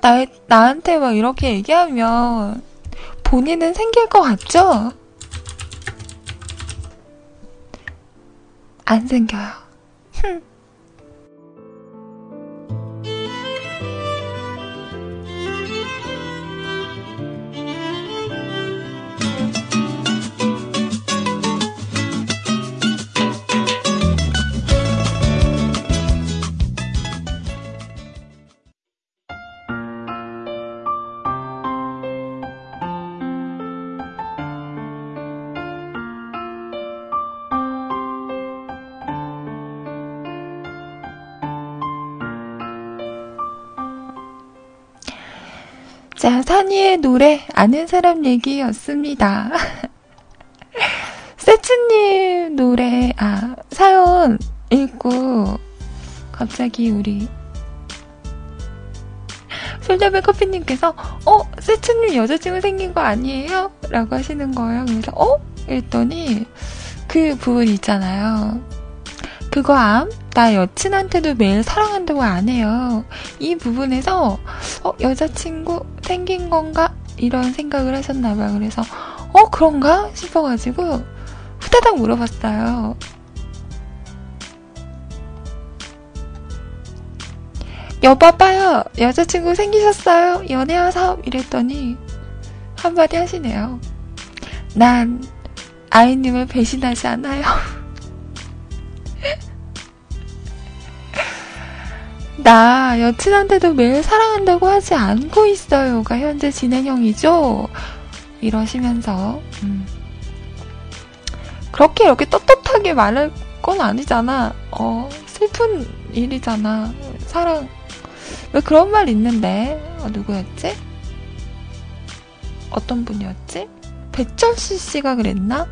나, 나한테 막 이렇게 얘기하면 본인은 생길 것 같죠? 안 생겨요. 흠. 자, 산이의 노래, 아는 사람 얘기였습니다. 세츠님 노래, 아, 사연 읽고, 갑자기 우리, 솔자배 커피님께서, 어, 세츠님 여자친구 생긴 거 아니에요? 라고 하시는 거예요. 그래서, 어? 이랬더니, 그 부분 있잖아요. 그거 암? 나 여친한테도 매일 사랑한다고 안 해요. 이 부분에서 어, 여자친구 생긴 건가? 이런 생각을 하셨나봐요. 그래서 어 그런가? 싶어가지고 후다닥 물어봤어요. 여봐봐요. 여자친구 생기셨어요. 연애와 사업 이랬더니 한마디 하시네요. 난 아이님을 배신하지 않아요. 나 여친한테도 매일 사랑한다고 하지 않고 있어요가 현재 진행형이죠. 이러시면서 음. 그렇게 이렇게 떳떳하게 말할 건 아니잖아. 어 슬픈 일이잖아. 사랑 왜 그런 말 있는데 어, 누구였지? 어떤 분이었지? 배철수 씨가 그랬나?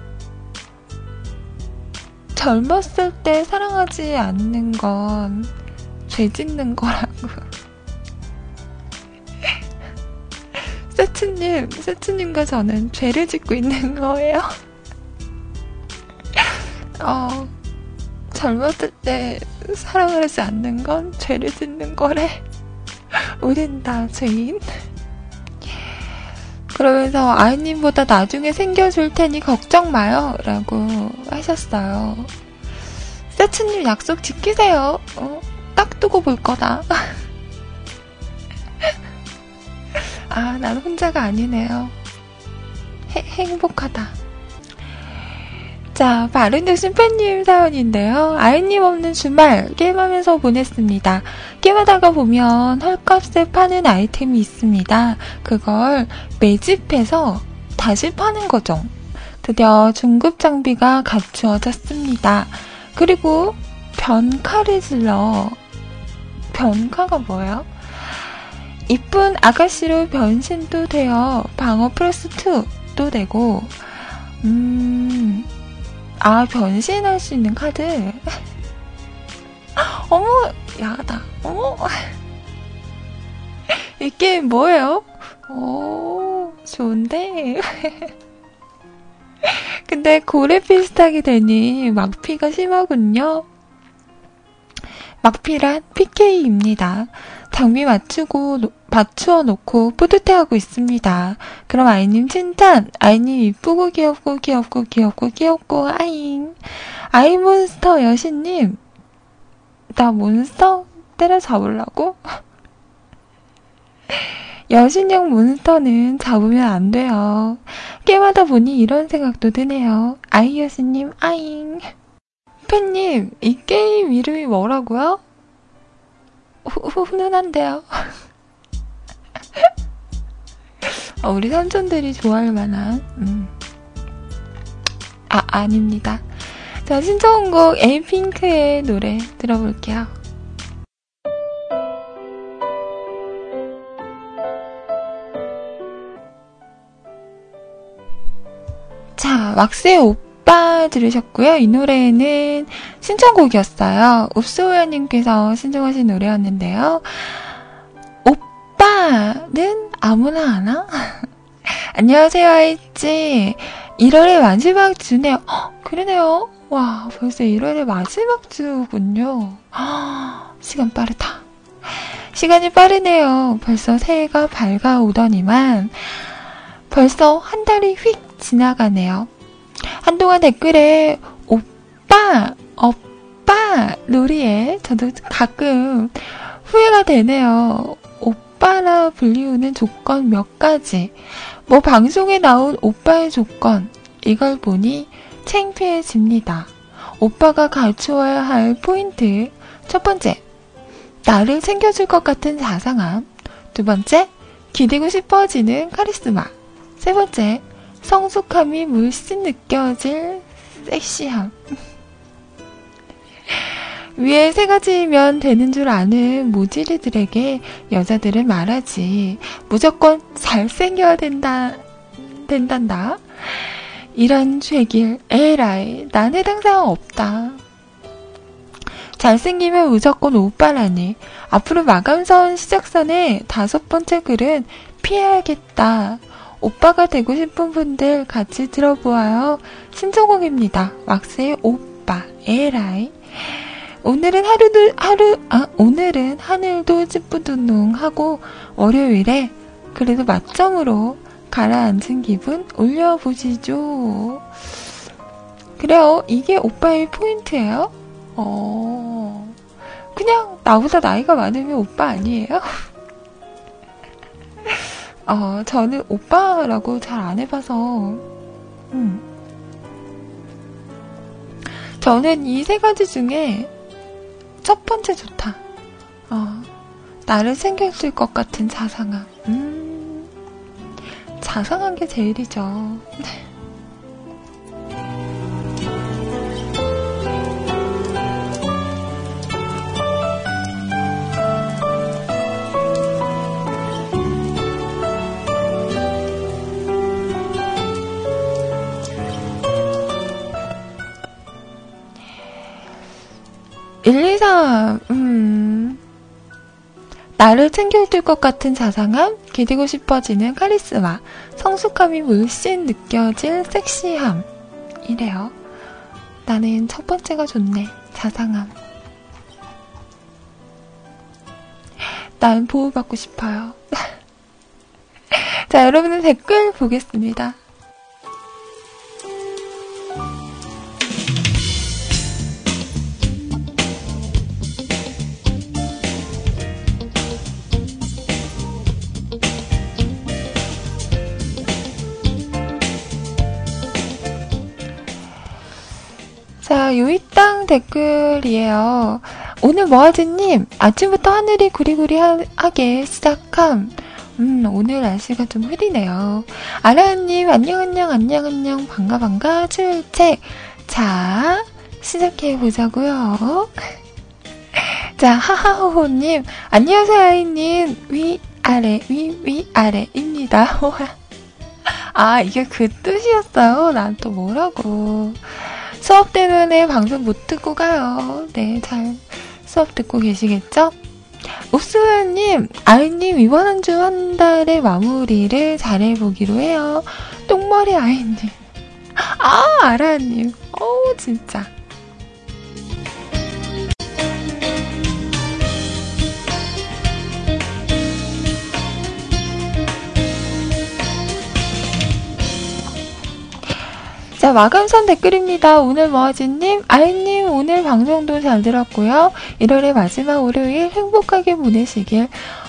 젊었을 때 사랑하지 않는 건 죄 짓는 거라고. 세츠님, 세츠님과 저는 죄를 짓고 있는 거예요. 어, 젊었을 때 사랑을 하지 않는 건 죄를 짓는 거래. 우린 다 죄인. 그러면서 아이님보다 나중에 생겨줄 테니 걱정 마요. 라고 하셨어요. 세츠님 약속 지키세요. 어? 딱 두고 볼 거다. 아, 난 혼자가 아니네요. 해, 행복하다. 자, 바른득 심팬님 사연인데요. 아이님 없는 주말 게임하면서 보냈습니다. 게임하다가 보면 헐값에 파는 아이템이 있습니다. 그걸 매집해서 다시 파는 거죠. 드디어 중급 장비가 갖추어졌습니다. 그리고 변카를 질러. 변카가 뭐예요? 이쁜 아가씨로 변신도 되어 방어 플러스 2도 되고, 음, 아, 변신할 수 있는 카드? 어머, 야하다. 어머. 이 게임 뭐예요? 오, 좋은데? 근데 고래 비슷하게 되니 막피가 심하군요. 막피란 PK입니다. 장비 맞추고 맞추어 놓고 뿌듯해하고 있습니다. 그럼 아이님 칭찬. 아이님 이쁘고 귀엽고 귀엽고 귀엽고 귀엽고 아잉. 아이몬스터 여신님. 나 몬스터 때려잡으려고? 여신형 몬스터는 잡으면 안 돼요. 게임하다 보니 이런 생각도 드네요. 아이 여신님, 아잉. 팬님, 이 게임 이름이 뭐라고요? 훈훈한데요. 어, 우리 삼촌들이 좋아할 만한, 음. 아, 아닙니다. 자, 신청곡 에이핑크의 노래 들어볼게요. 자, 왁스의 오빠 들으셨고요. 이 노래는 신청곡이었어요. 읍소연님께서 신청하신 노래였는데요. 오빠는 아무나 하나? 안녕하세요, 할지. 1월의 마지막 주네요. 헉, 그러네요. 와, 벌써 1월의 마지막 주군요. 헉, 시간 빠르다. 시간이 빠르네요. 벌써 새해가 밝아오더니만 벌써 한 달이 휙 지나가네요. 한동안 댓글에 오빠, 오빠 놀이에 저도 가끔 후회가 되네요. 오빠라 불리우는 조건 몇 가지. 뭐 방송에 나온 오빠의 조건. 이걸 보니 창피해집니다. 오빠가 갖추어야 할 포인트. 첫 번째, 나를 챙겨줄 것 같은 자상함. 두 번째, 기대고 싶어지는 카리스마. 세 번째, 성숙함이 물씬 느껴질 섹시함. 위에 세 가지면 되는 줄 아는 모질이들에게 여자들은 말하지. 무조건 잘생겨야 된다, 된단다. 이런 죄길, 에라이, 난 해당 사항 없다. 잘생기면 무조건 오빠라니. 앞으로 마감선 시작선의 다섯 번째 글은 피해야겠다. 오빠가 되고 싶은 분들 같이 들어보아요. 신청곡입니다. 왁스의 오빠, 에라이. 오늘은 하루도, 하루, 아, 오늘은 하늘도 찌뿌둥하고 월요일에 그래도 맞점으로 가라앉은 기분 올려보시죠. 그래요. 이게 오빠의 포인트예요. 어, 그냥 나보다 나이가 많으면 오빠 아니에요? 어, 저는 오빠라고 잘 안 해봐서, 음. 저는 이 세 가지 중에 첫 번째 좋다. 어, 나를 챙겨줄 것 같은 자상함. 음, 자상한 게 제일이죠. 1, 2, 3, 음. 나를 챙겨줄 것 같은 자상함, 기대고 싶어지는 카리스마, 성숙함이 물씬 느껴질 섹시함. 이래요. 나는 첫 번째가 좋네. 자상함. 난 보호받고 싶어요. 자, 여러분의 댓글 보겠습니다. 댓글이에요. 오늘 뭐하지님, 아침부터 하늘이 구리구리하게 시작함. 음, 오늘 날씨가 좀 흐리네요. 아라님, 안녕, 안녕, 안녕, 안녕, 반가, 반가, 출첵. 자, 시작해보자고요 자, 하하호호님, 안녕하세요, 아이님. 위, 아래, 위, 위, 아래입니다. 아, 이게 그 뜻이었어요? 난 또 뭐라고. 수업 때문에 방송 못 듣고 가요. 네, 잘 수업 듣고 계시겠죠? 옥수야님, 아이님, 이번 한 주 한 달의 마무리를 잘해보기로 해요. 똥머리 아이님. 아, 아라님. 어우, 진짜. 자, 마감선 댓글입니다. 오늘 뭐하지님, 아이님, 오늘 방송도 잘 들었고요. 1월의 마지막 월요일 행복하게 보내시길.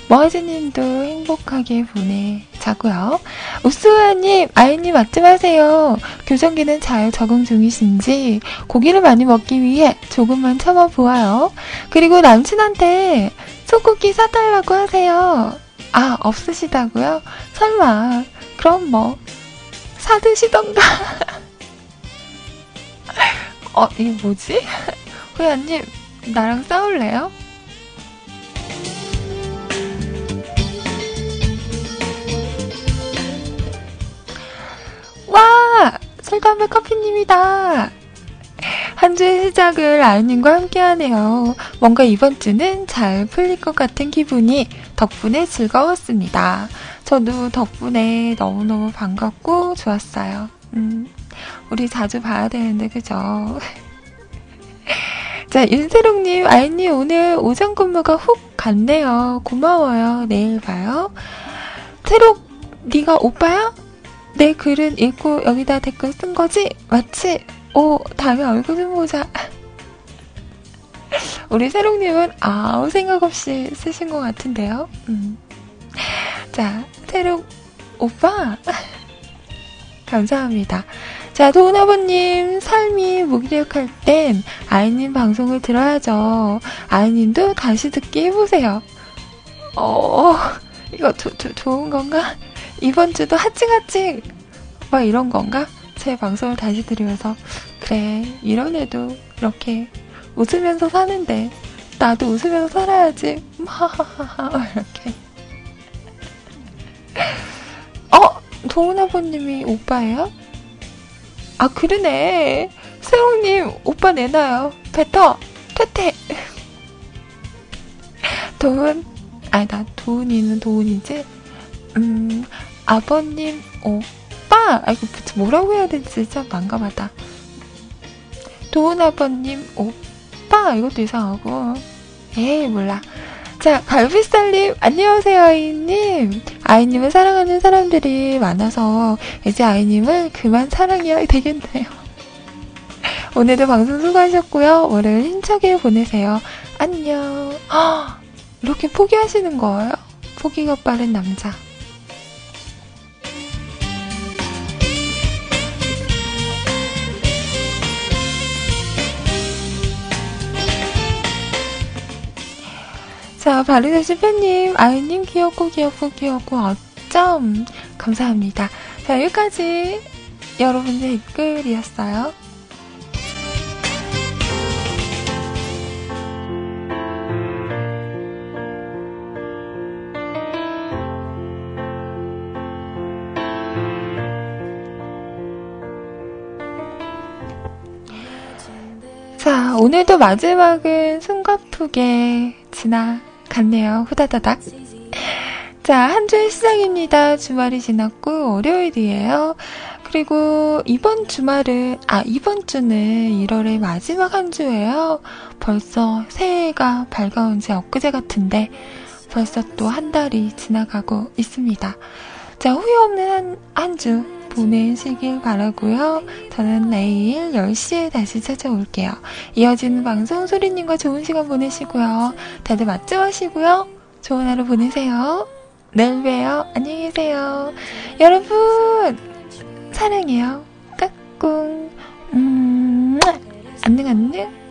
뭐하지님도 행복하게 보내자고요. 우수아님, 아이님 맞지 마세요. 교정기는 잘 적응 중이신지 고기를 많이 먹기 위해 조금만 참아보아요. 그리고 남친한테 소고기 사달라고 하세요. 아, 없으시다고요? 설마. 그럼 뭐, 사드시던가. 어, 이게 뭐지? 호야님, 나랑 싸울래요? 와! 설담배 커피님이다! 한 주의 시작을 아이님과 함께 하네요. 뭔가 이번 주는 잘 풀릴 것 같은 기분이 덕분에 즐거웠습니다. 저도 덕분에 너무너무 반갑고 좋았어요. 음. 우리 자주 봐야 되는데, 그죠? 자, 윤세롱님, 아이님, 오늘 오전 근무가 훅 갔네요. 고마워요. 내일 봐요. 세록, 네가 오빠야? 내 글은 읽고 여기다 댓글 쓴 거지? 맞지? 오, 다음에 얼굴 좀 보자. 우리 세롱님은 아무 생각 없이 쓰신 것 같은데요. 음. 자, 세롱 오빠. 감사합니다. 자, 도은아버님, 삶이 무기력할 땐 아이님 방송을 들어야죠. 아이님도 다시 듣기 해보세요. 어, 이거 조, 조, 좋은 건가? 이번 주도 하찌하찌! 막 이런 건가? 제 방송을 다시 들으면서, 그래, 이런 애도 이렇게 웃으면서 사는데, 나도 웃으면서 살아야지. 하하하하, 이렇게. 어? 도은아버님이 오빠예요? 아, 그러네. 세롱님, 오빠 내놔요. 뱉어. 퇴퇴. 도훈, 아니, 나 도훈이는 도훈이지? 음, 아버님, 오빠? 아, 이거 뭐라고 해야 될지 참 난감하다. 도훈 아버님, 오빠? 이것도 이상하고. 에이, 몰라. 자, 갈비살님, 안녕하세요, 아이님. 아이님을 사랑하는 사람들이 많아서 이제 아이님을 그만 사랑해야 되겠네요. 오늘도 방송 수고하셨고요. 월요일 힘차게 보내세요. 안녕. 아, 이렇게 포기하시는 거예요? 포기가 빠른 남자. 자, 바르데시 팬님, 아이님 귀엽고 귀엽고 귀엽고 어쩜 감사합니다. 자, 여기까지 여러분의 댓글이었어요. 자, 오늘도 마지막은 숨가쁘게 지나 갔네요. 후다다닥. 자, 한 주의 시작입니다. 주말이 지났고, 월요일이에요. 그리고 이번 주말은, 아, 이번 주는 1월의 마지막 한 주예요. 벌써 새해가 밝아온 지 엊그제 같은데, 벌써 또 한 달이 지나가고 있습니다. 자, 후회 없는 한, 한 주 보내시길 바라고요. 저는 내일 10시에 다시 찾아올게요. 이어지는 방송 소리님과 좋은 시간 보내시고요. 다들 맛집 하시고요. 좋은 하루 보내세요. 내일 봬요. 안녕히 계세요. 여러분 사랑해요. 까꿍 음 안녕 안녕